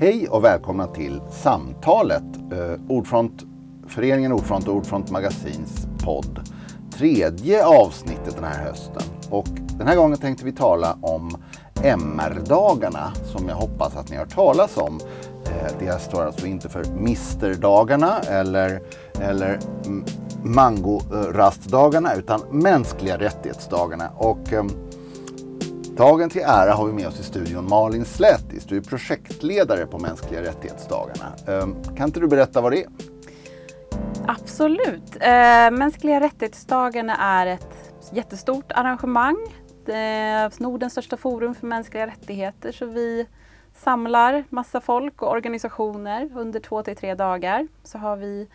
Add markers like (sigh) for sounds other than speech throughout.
Hej och välkomna till Samtalet, eh, Ordfront, Föreningen Ordfront och Ordfront Magasins podd. Tredje avsnittet den här hösten. Och den här gången tänkte vi tala om MR-dagarna som jag hoppas att ni har hört talas om. Eh, det står alltså inte för Mister-dagarna eller, eller Mango-rastdagarna utan mänskliga rättighetsdagarna. Och, eh, Dagen till ära har vi med oss i studion Malin Slä du är projektledare på mänskliga rättighetsdagarna. Ehm, kan inte du berätta vad det är? Absolut. Eh, mänskliga rättighetsdagarna är ett jättestort arrangemang. Det är Nordens största forum för mänskliga rättigheter. Så vi samlar massa folk och organisationer under två till tre dagar. Så har vi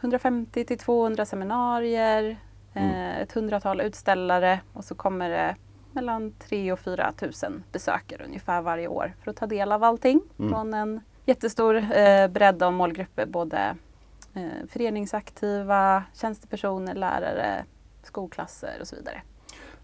150 till 200 seminarier, mm. eh, ett hundratal utställare och så kommer det mellan 3 och 4 tusen besökare ungefär varje år för att ta del av allting mm. från en jättestor eh, bredd av målgrupper. Både eh, föreningsaktiva, tjänstepersoner, lärare, skolklasser och så vidare.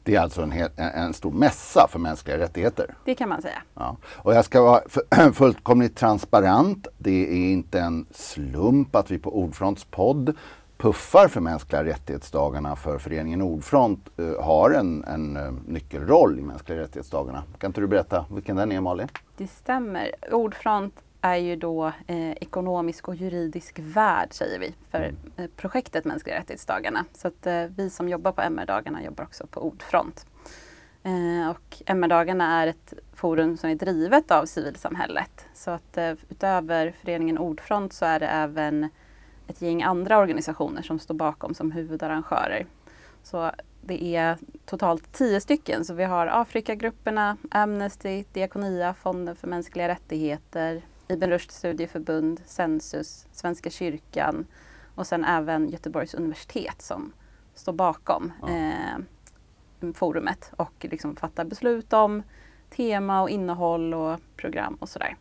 Det är alltså en, hel, en stor mässa för mänskliga rättigheter? Det kan man säga. Ja. Och jag ska vara (clears throat) fullkomligt transparent. Det är inte en slump att vi på Ordfronts podd puffar för mänskliga rättighetsdagarna för föreningen Nordfront uh, har en, en uh, nyckelroll i mänskliga rättighetsdagarna. Kan inte du berätta vilken den är Malin? Det stämmer. Ordfront är ju då eh, ekonomisk och juridisk värd säger vi för mm. eh, projektet Mänskliga rättighetsdagarna. Så att eh, vi som jobbar på MR-dagarna jobbar också på Ordfront. Eh, och MR-dagarna är ett forum som är drivet av civilsamhället. Så att utöver föreningen Ordfront så är det även ett gäng andra organisationer som står bakom som huvudarrangörer. Så det är totalt tio stycken. Så vi har Afrikagrupperna, Amnesty, Diakonia, Fonden för mänskliga rättigheter, Ibn Rushd studieförbund, Sensus, Svenska kyrkan och sen även Göteborgs universitet som står bakom ja. eh, forumet och liksom fattar beslut om tema och innehåll och program och sådär.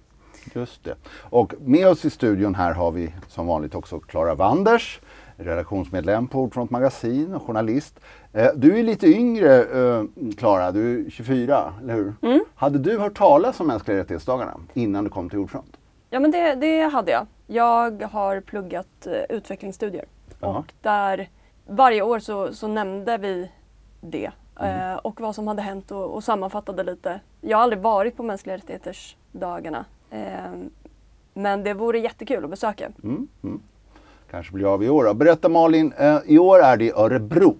Just det. Och med oss i studion här har vi som vanligt också Klara Wanders, redaktionsmedlem på Ordfront Magasin och journalist. Eh, du är lite yngre eh, Klara, du är 24, eller hur? Mm. Hade du hört talas om mänskliga rättighetsdagarna innan du kom till Ordfront? Ja men det, det hade jag. Jag har pluggat uh, utvecklingsstudier Aha. och där varje år så, så nämnde vi det mm. och vad som hade hänt och, och sammanfattade lite. Jag har aldrig varit på mänskliga rättigheters dagarna men det vore jättekul att besöka. Mm. Mm. Kanske blir av i år. Berätta Malin, i år är det i Örebro.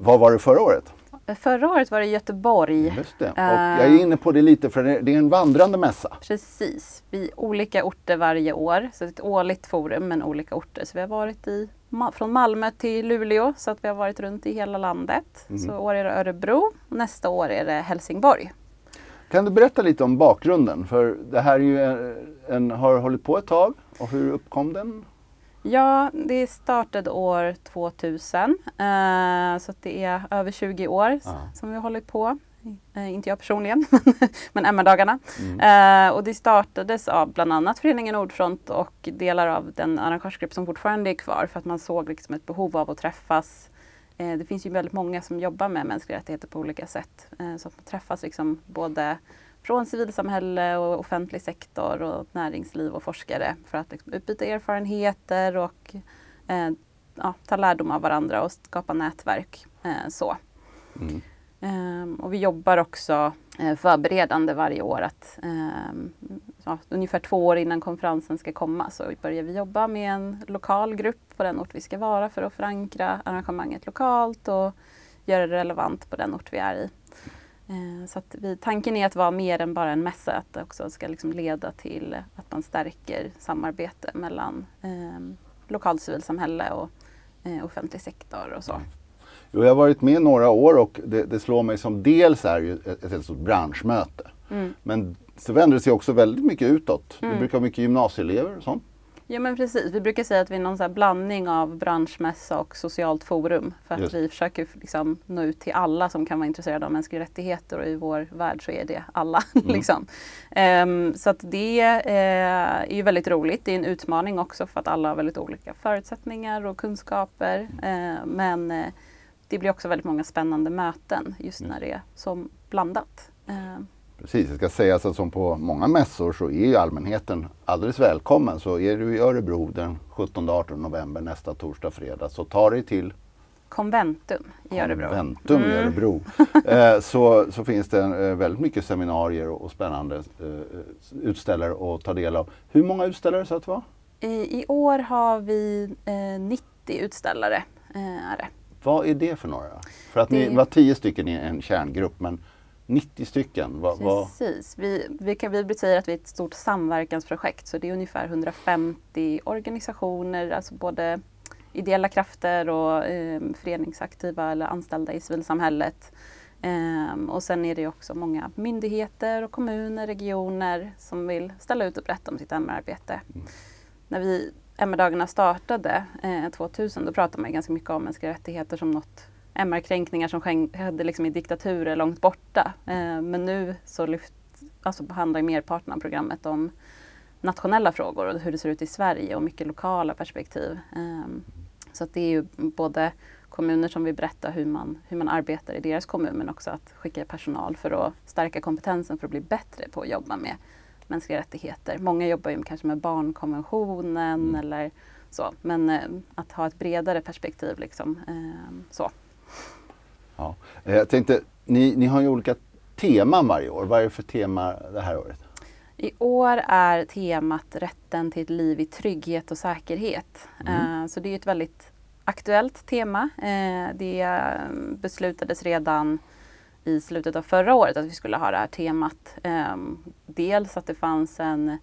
vad var det förra året? Förra året var det Göteborg. Just det. Och jag är inne på det lite för det är en vandrande mässa. Precis, vid olika orter varje år. Så det är ett årligt forum men olika orter. Så vi har varit i, från Malmö till Luleå så att vi har varit runt i hela landet. Mm. Så år är det Örebro och nästa år är det Helsingborg. Kan du berätta lite om bakgrunden? För det här är ju en, har hållit på ett tag och hur uppkom den? Ja, det startade år 2000 eh, så det är över 20 år ah. som vi har hållit på. Eh, inte jag personligen, (laughs) men MR-dagarna. Mm. Eh, och det startades av bland annat Föreningen Nordfront och delar av den arrangörsgrupp som fortfarande är kvar för att man såg liksom ett behov av att träffas. Eh, det finns ju väldigt många som jobbar med mänskliga rättigheter på olika sätt. Eh, så att man träffas liksom både från civilsamhälle och offentlig sektor och näringsliv och forskare för att liksom utbyta erfarenheter och eh, ja, ta lärdom av varandra och skapa nätverk. Eh, så. Mm. Eh, och vi jobbar också förberedande varje år. Att, ehm, ja, ungefär två år innan konferensen ska komma så börjar vi jobba med en lokal grupp på den ort vi ska vara för att förankra arrangemanget lokalt och göra det relevant på den ort vi är i. Eh, så att vi, tanken är att vara mer än bara en mässa, att det också ska liksom leda till att man stärker samarbete mellan eh, lokalt civilsamhälle och eh, offentlig sektor och så. Mm. Jo, jag har varit med några år och det, det slår mig som dels är ju ett, ett stort branschmöte. Mm. Men så vänder det sig också väldigt mycket utåt. Mm. Det brukar vara mycket gymnasieelever och sånt. Ja men precis, vi brukar säga att vi är någon så blandning av branschmässa och socialt forum. För att Just. vi försöker liksom nå ut till alla som kan vara intresserade av mänskliga rättigheter och i vår värld så är det alla. (laughs) Mm. liksom. um, så att det uh, är ju väldigt roligt. Det är en utmaning också för att alla har väldigt olika förutsättningar och kunskaper. Uh, men uh, det blir också väldigt många spännande möten just när det är som blandat. Precis, det ska sägas att som på många mässor så är ju allmänheten alldeles välkommen. Så är du i Örebro den 17-18 november nästa torsdag, fredag så ta dig till Konventum i Örebro. Konventum mm. i Örebro. (laughs) Eh, så, så finns det eh, väldigt mycket seminarier och, och spännande eh, utställare att ta del av. Hur många utställare sa du att det var? I, I, år har vi eh, 90 utställare. Eh, är det. Vad är det för några? För att det... ni var 10 stycken i en kärngrupp men 90 stycken. Va, Precis. Vi, vi, kan, vi säger att vi är ett stort samverkansprojekt så det är ungefär 150 organisationer, alltså både ideella krafter och eh, föreningsaktiva eller anställda i civilsamhället. Eh, och sen är det också många myndigheter och kommuner, regioner som vill ställa ut och berätta om sitt MR-arbete. Mm. När vi MR-dagarna startade eh, 2000 då pratade man ganska mycket om mänskliga rättigheter som något MR-kränkningar som skedde liksom i diktaturer långt borta. Eh, men nu så lyft, alltså behandlar merparten av programmet om nationella frågor och hur det ser ut i Sverige och mycket lokala perspektiv. Eh, så att det är ju både kommuner som vill berätta hur man, hur man arbetar i deras kommun men också att skicka personal för att stärka kompetensen för att bli bättre på att jobba med mänskliga rättigheter. Många jobbar ju kanske med barnkonventionen mm. eller så men eh, att ha ett bredare perspektiv liksom, eh, så. Ja. Eh, jag tänkte, ni, ni har ju olika teman varje år. Vad är det för tema det här året? I år är temat rätten till ett liv i trygghet och säkerhet. Mm. Så det är ett väldigt aktuellt tema. Det beslutades redan i slutet av förra året att vi skulle ha det här temat. Dels att det fanns en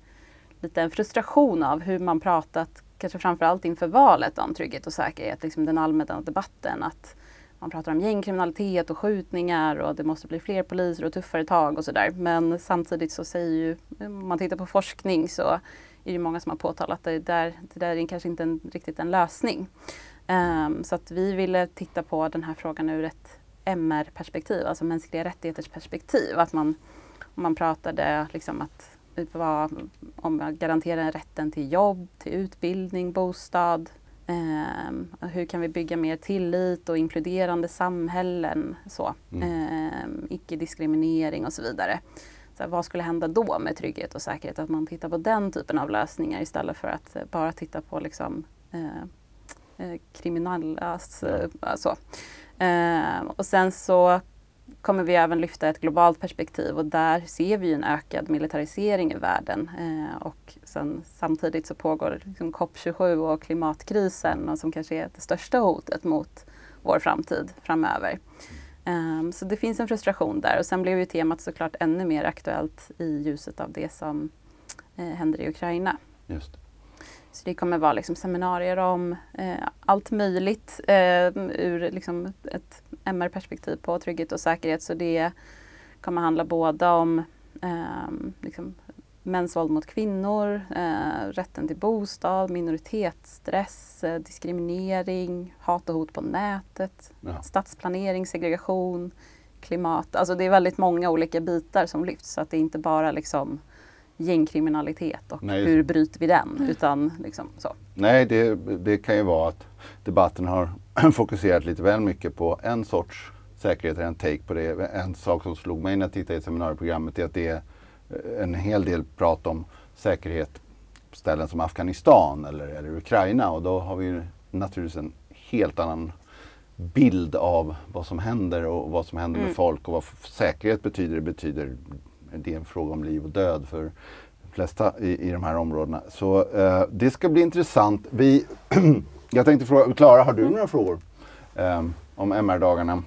liten frustration av hur man pratat, kanske framförallt inför valet om trygghet och säkerhet, liksom den allmänna debatten. Att man pratar om gängkriminalitet och skjutningar och det måste bli fler poliser och tuffare tag och sådär. Men samtidigt så säger ju, om man tittar på forskning så är det många som har påtalat att det där, det där är kanske inte en, riktigt en lösning. Um, så att vi ville titta på den här frågan ur ett MR-perspektiv, alltså mänskliga rättigheters perspektiv. Att man, man pratade liksom att om att garantera rätten till jobb, till utbildning, bostad, Eh, hur kan vi bygga mer tillit och inkluderande samhällen? Så. Mm. Eh, Icke-diskriminering och så vidare. Så vad skulle hända då med trygghet och säkerhet? Att man tittar på den typen av lösningar istället för att bara titta på liksom, eh, eh kriminellas... Eh, så. Ehm, och sen så kommer vi även lyfta ett globalt perspektiv och där ser vi en ökad militarisering i världen. Eh, och sen, samtidigt så pågår liksom COP27 och klimatkrisen och som kanske är det största hotet mot vår framtid framöver. Eh, så det finns en frustration där och sen blev ju temat såklart ännu mer aktuellt i ljuset av det som eh, händer i Ukraina. Just. Så det kommer vara liksom seminarier om eh, allt möjligt eh, ur liksom ett MR-perspektiv på trygghet och säkerhet. Så det kommer handla både om eh, liksom mäns våld mot kvinnor, eh, rätten till bostad, minoritetsstress, eh, diskriminering, hat och hot på nätet, ja. stadsplanering, segregation, klimat. Alltså det är väldigt många olika bitar som lyfts så att det är inte bara liksom gängkriminalitet och Nej, hur bryter vi den? Utan liksom så. Nej, det, det kan ju vara att debatten har (clears throat) fokuserat lite väl mycket på en sorts säkerhet, en take på det. En sak som slog mig när jag tittade i seminarieprogrammet är att det är eh, en hel del prat om säkerhet på ställen som Afghanistan eller, eller Ukraina och då har vi naturligtvis en helt annan bild av vad som händer och vad som händer mm. med folk och vad säkerhet betyder. Det betyder det är en fråga om liv och död för de flesta i, i de här områdena. Så eh, det ska bli intressant. Vi, (clears throat) jag tänkte fråga, Klara, har du mm. några frågor eh, om MR-dagarna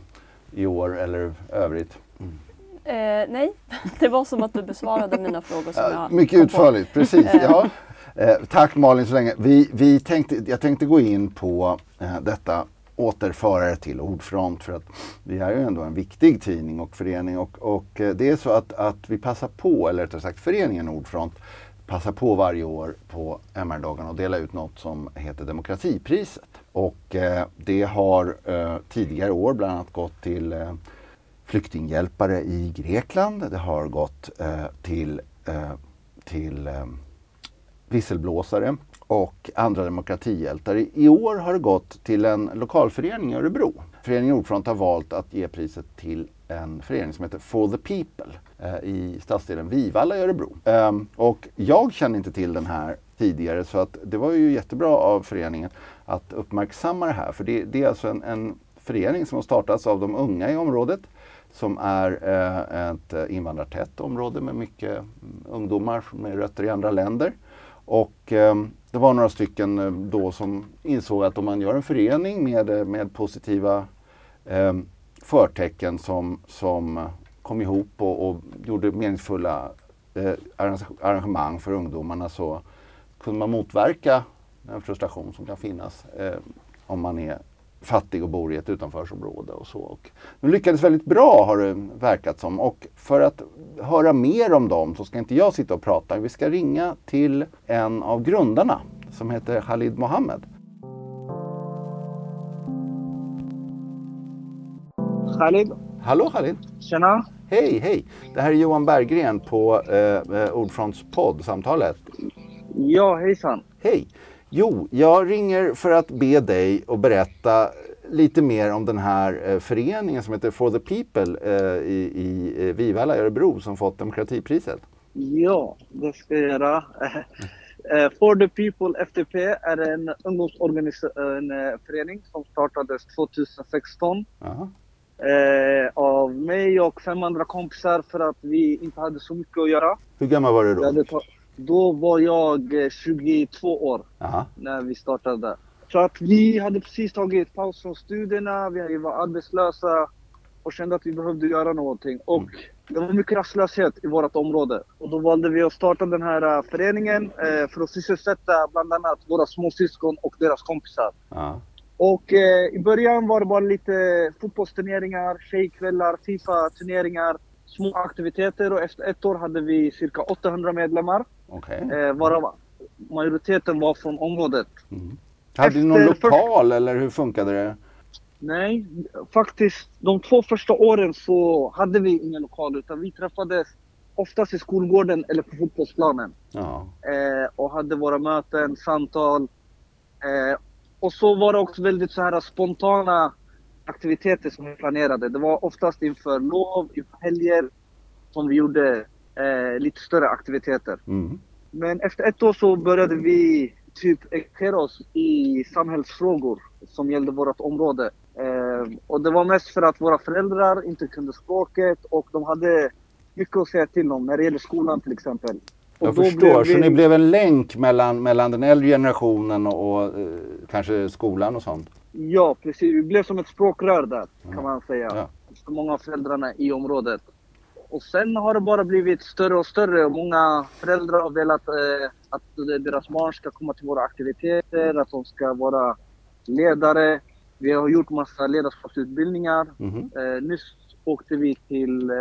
i år eller övrigt? Mm. Eh, nej, (laughs) det var som att du besvarade mina frågor. Som jag mycket utförligt, på. precis. Eh. ja. Eh, tack Malin så länge. Vi, vi tänkte, jag tänkte gå in på eh, detta återförare till Ordfront för att vi är ju ändå en viktig tidning och förening och, och eh, det är så att, att vi passar på, eller rättare sagt föreningen Ordfront passar på varje år på MR-dagarna och dela ut något som heter Demokratipriset. Och eh, det har eh, tidigare år bland annat gått till eh, flyktinghjälpare i Grekland. Det har gått eh, till, eh, till eh, visselblåsare och andra demokratihjältar. I år har det gått till en lokalförening i Örebro. Föreningen Ordfront har valt att ge priset till en förening som heter For the People eh, i stadsdelen Vivalla i Örebro. Ehm, och jag kände inte till den här tidigare så att det var ju jättebra av föreningen att uppmärksamma det här. För det, det är alltså en, en förening som har startats av de unga i området som är eh, ett invandrartätt område med mycket mm, ungdomar med rötter i andra länder. Och eh, det var några stycken eh, då som insåg att om man gör en förening med, eh, med positiva eh, förtecken som, som kom ihop och, och gjorde meningsfulla eh, arrangemang för ungdomarna så kunde man motverka den frustration som kan finnas eh, om man är fattig och bor i ett utanförsområde och så. Och de lyckades väldigt bra har det verkat som och för att höra mer om dem så ska inte jag sitta och prata. Vi ska ringa till en av grundarna som heter Khalid Mohammed. Khalid. Hallå Khalid! Tjena! Hej, hej! Det här är Johan Berggren på eh, eh Ordfronts podd, Samtalet. Ja, hejsan! Hej! Jo, jag ringer för att be dig att berätta lite mer om den här eh, föreningen som heter For the People eh, i, i eh, Vivalla i Örebro som fått demokratipriset. Ja, det ska jag göra. For the People FTP är en ungdomsorganisation, som startades 2016. Eh, av mig och fem andra kompisar för att vi inte hade så mycket att göra. Hur gammal var du då? Då var jag 22 eh, år Aha. när vi startade. Så att vi hade precis tagit paus från studierna, vi var arbetslösa och kände att vi behövde göra någonting. Och mm. det var mycket rastlöshet i vårt område. Och då valde vi att starta den här uh, föreningen uh, för att sysselsätta bland annat våra småsyskon och deras kompisar. Aha. Och uh, i början var det bara lite fotbollsturneringar, tjejkvällar, Fifa-turneringar, små aktiviteter och efter ett år hade vi cirka 800 medlemmar. Okay. Eh, varav majoriteten var från området. Mm. Hade ni någon lokal för... eller hur funkade det? Nej, faktiskt de två första åren så hade vi ingen lokal utan vi träffades oftast i skolgården eller på fotbollsplanen. Ja. Eh, och hade våra möten, samtal. Eh, och så var det också väldigt så här spontana aktiviteter som vi planerade. Det var oftast inför lov, inför helger som vi gjorde eh, lite större aktiviteter. Mm. Men efter ett år så började vi typ engagera oss i samhällsfrågor som gällde vårt område. Eh, och det var mest för att våra föräldrar inte kunde språket och de hade mycket att säga till om när det gäller skolan till exempel. Och jag förstår, vi... så ni blev en länk mellan, mellan den äldre generationen och, och eh, kanske skolan och sånt? Ja, precis. Vi blev som ett språkrör där, kan man säga. Ja. För många av föräldrarna i området. Och sen har det bara blivit större och större. Många föräldrar har velat eh, att deras barn ska komma till våra aktiviteter, att de ska vara ledare. Vi har gjort massa ledarskapsutbildningar. Mm -hmm. eh, nyss åkte vi till... Eh,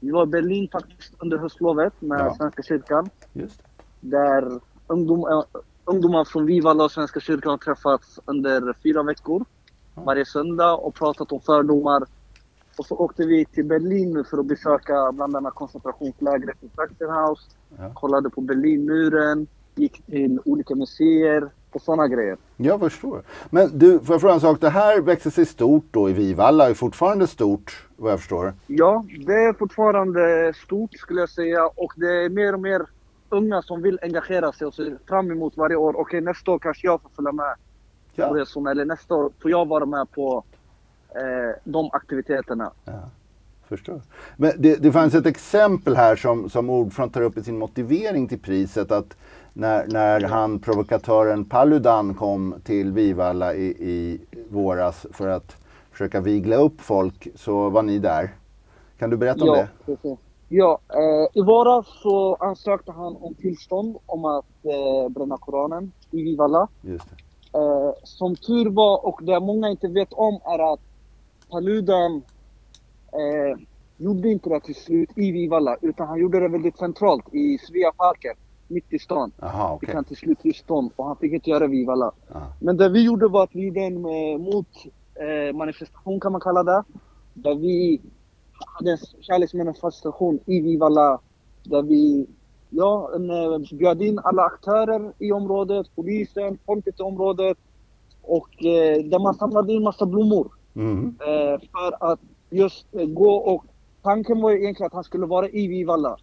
vi var i Berlin faktiskt under höstlovet med ja. Svenska kyrkan. Just. Där ungdom, eh, ungdomar från Vivalla och Svenska kyrkan har träffats under fyra veckor. Ja. Varje söndag och pratat om fördomar och så åkte vi till Berlin för att besöka bland annat koncentrationslägret i Sachsenhaus. Ja. Kollade på Berlinmuren, gick till olika museer och sådana grejer. Jag förstår. Men du, får jag fråga en sak? Det här växer sig stort då i Vivalla, är fortfarande stort vad jag förstår? Ja, det är fortfarande stort skulle jag säga och det är mer och mer unga som vill engagera sig och ser fram emot varje år. Okej, nästa år kanske jag får följa med ja. resorna eller nästa år får jag vara med på eh, de aktiviteterna. Ja, förstår. Men det, det fanns ett exempel här som, som ordförande tar upp i sin motivering till priset att när, när han, provokatören Paludan kom till Vivalla i, i våras för att försöka vigla upp folk så var ni där. Kan du berätta om ja, det? Precis. Ja, eh, i våras så ansökte han om tillstånd om att eh, bränna Koranen i Vivalla. Just. Eh, som tur var och det många inte vet om är att Paludan eh, gjorde inte det till slut i Vivalla utan han gjorde det väldigt centralt i Sveaparken, mitt i stan. Aha, okay. Fick han till slut tillstånd och han fick inte göra Vivalla. Aha. Men det vi gjorde var att vi gjorde en eh, motmanifestation eh, kan man kalla det. Där vi hade en kärleksmanifestation i Vivalla där vi ja, en, eh, bjöd in alla aktörer i området, polisen, folket i området och eh, där man samlade in massa blommor. Mm. Eh, för att just gå och tanken var ju egentligen att han skulle vara i Vivalla.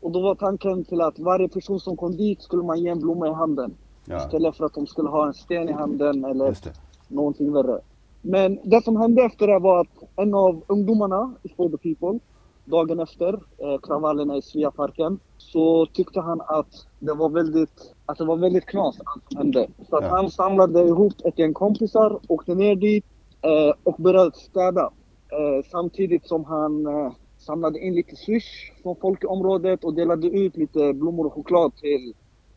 Och då var tanken till att varje person som kom dit skulle man ge en blomma i handen. Ja. Istället för att de skulle ha en sten i handen eller någonting värre. Men det som hände efter det var att en av ungdomarna i For the People, dagen efter eh, kravallerna i Sveaparken, så tyckte han att det var väldigt, att det var väldigt knas allt som hände. Så att ja. han samlade ihop ett gäng kompisar, åkte ner dit eh, Eh, och började städa. Eh, samtidigt som han eh, samlade in lite swish från folk i området och delade ut lite blommor och choklad till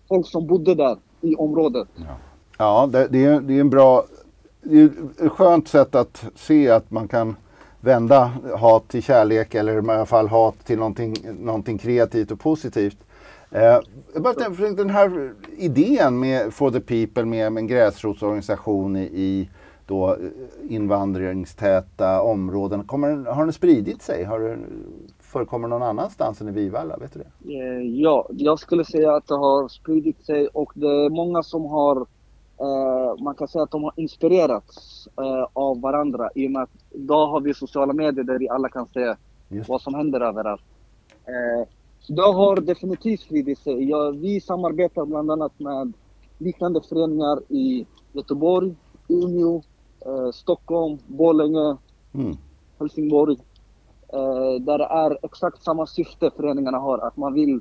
folk som bodde där i området. Ja, ja det, det, är, det är en bra... Det är ett skönt sätt att se att man kan vända hat till kärlek eller i alla fall hat till någonting, någonting kreativt och positivt. Eh, den här idén med For the People med, med en gräsrotsorganisation i, i då invandringstäta områden. Kommer, har den spridit sig? Har det, förekommer någon annanstans än i Vivalla? Vet du det? Eh, ja, jag skulle säga att det har spridit sig och det är många som har eh, man kan säga att de har inspirerats eh, av varandra i och med att idag har vi sociala medier där vi alla kan se Just. vad som händer överallt. Eh, så det har definitivt spridit sig. Ja, vi samarbetar bland annat med liknande föreningar i Göteborg, Umeå, eh, Stockholm, Borlänge, mm. Helsingborg. Eh, där det är exakt samma syfte föreningarna har, att man vill,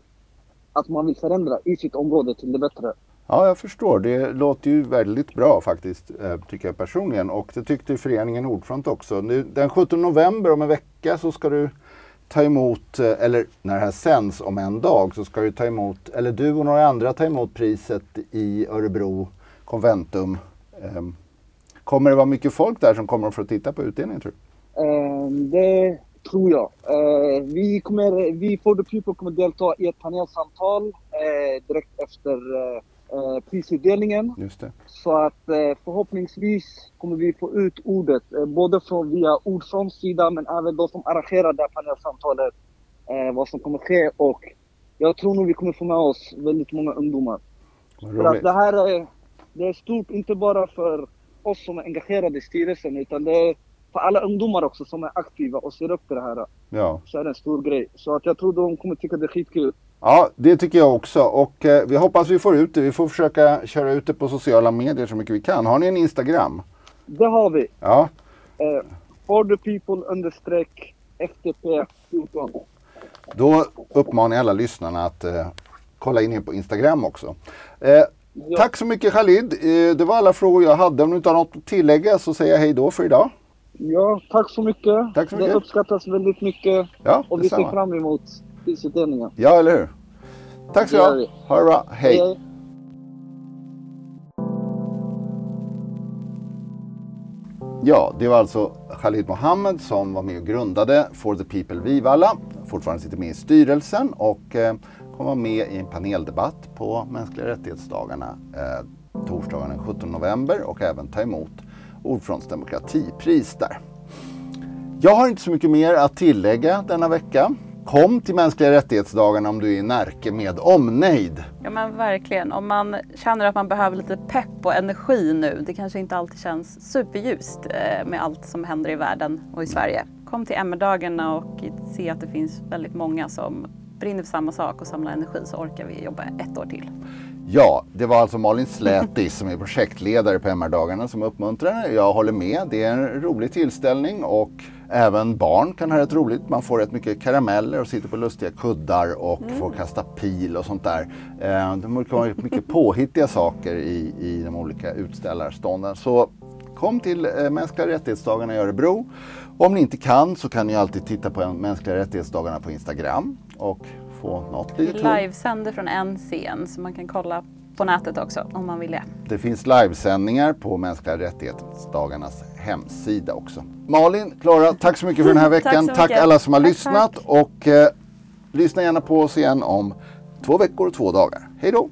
att man vill förändra i sitt område till det bättre. Ja, jag förstår. Det låter ju väldigt bra faktiskt, eh, tycker jag personligen. Och det tyckte föreningen Nordfront också. Nu, den 17 november, om en vecka, så ska du ta emot, eh, eller när det här sänds om en dag, så ska du ta emot, eller du och några andra ta emot priset i Örebro Conventum. Kommer det vara mycket folk där som kommer för att titta på utdelningen tror du? Uh, det tror jag. Uh, vi, kommer, vi For the People kommer delta i ett panelsamtal uh, direkt efter prisutdelningen. Just det. Så att förhoppningsvis kommer vi få ut ordet både från via Ordfronts sida men även de som arrangerar det här panelsamtalet vad som kommer ske och jag tror nog vi kommer få med oss väldigt många ungdomar. För att det här är, det är stort inte bara för oss som är engagerade i styrelsen utan det är för alla ungdomar också som är aktiva och ser upp till det här. Ja. Så är det en stor grej. Så att jag tror de kommer tycka det är skitkul. Ja, det tycker jag också. Och eh, vi hoppas vi får ut det. Vi får försöka köra ut det på sociala medier så mycket vi kan. Har ni en Instagram? Det har vi. Ja. Eh, for the people understreck FTP 14. Då uppmanar jag alla lyssnarna att eh, kolla in er på Instagram också. Eh, Ja. Tack så mycket Khalid. Eh, det var alla frågor jag hade. Om du inte har något att tillägga så säger jag hej då för idag. Ja, tack så mycket. Tack så mycket. Det uppskattas väldigt mycket. Ja, och vi ser fram emot prisutdelningen. Ja, eller hur. Tack så mycket. Ha det bra. hej. hej. Ja, det var alltså Khalid Mohammed som var med och grundade For the People Vivalla. Fortfarande sitter med i styrelsen och eh, kommer vara med i en paneldebatt på mänskliga rättighetsdagarna eh, torsdagen den 17 november och även ta emot Ordfronts demokratipris där. Jag har inte så mycket mer att tillägga denna vecka. Kom till mänskliga rättighetsdagarna om du är i Närke med omnejd. Ja men verkligen. Om man känner att man behöver lite pepp och energi nu. Det kanske inte alltid känns superljust eh, med allt som händer i världen och i Sverige. Kom till MR-dagarna och se att det finns väldigt många som brinner för samma sak och samlar energi så orkar vi jobba ett år till. Ja, det var alltså Malin Slätis (laughs) som är projektledare på MR-dagarna som uppmuntrar. Jag håller med, det är en rolig tillställning och även barn kan ha rätt roligt. Man får rätt mycket karameller och sitter på lustiga kuddar och mm. får kasta pil och sånt där. Eh, det brukar vara mycket påhittiga saker i, i de olika utställarstånden. Så kom till eh, Mänskliga rättighetsdagarna i Örebro. Om ni inte kan så kan ni alltid titta på Mänskliga rättighetsdagarna på Instagram och få något litet. Vi livesänder från en scen så man kan kolla på nätet också om man vill det. Det finns livesändningar på Mänskliga rättighetsdagarnas hemsida också. Malin, Klara, tack så mycket för den här (laughs) veckan. tack, tack alla som har tack, lyssnat tack. och eh, lyssna gärna på oss igen om två veckor och två dagar. Hej då!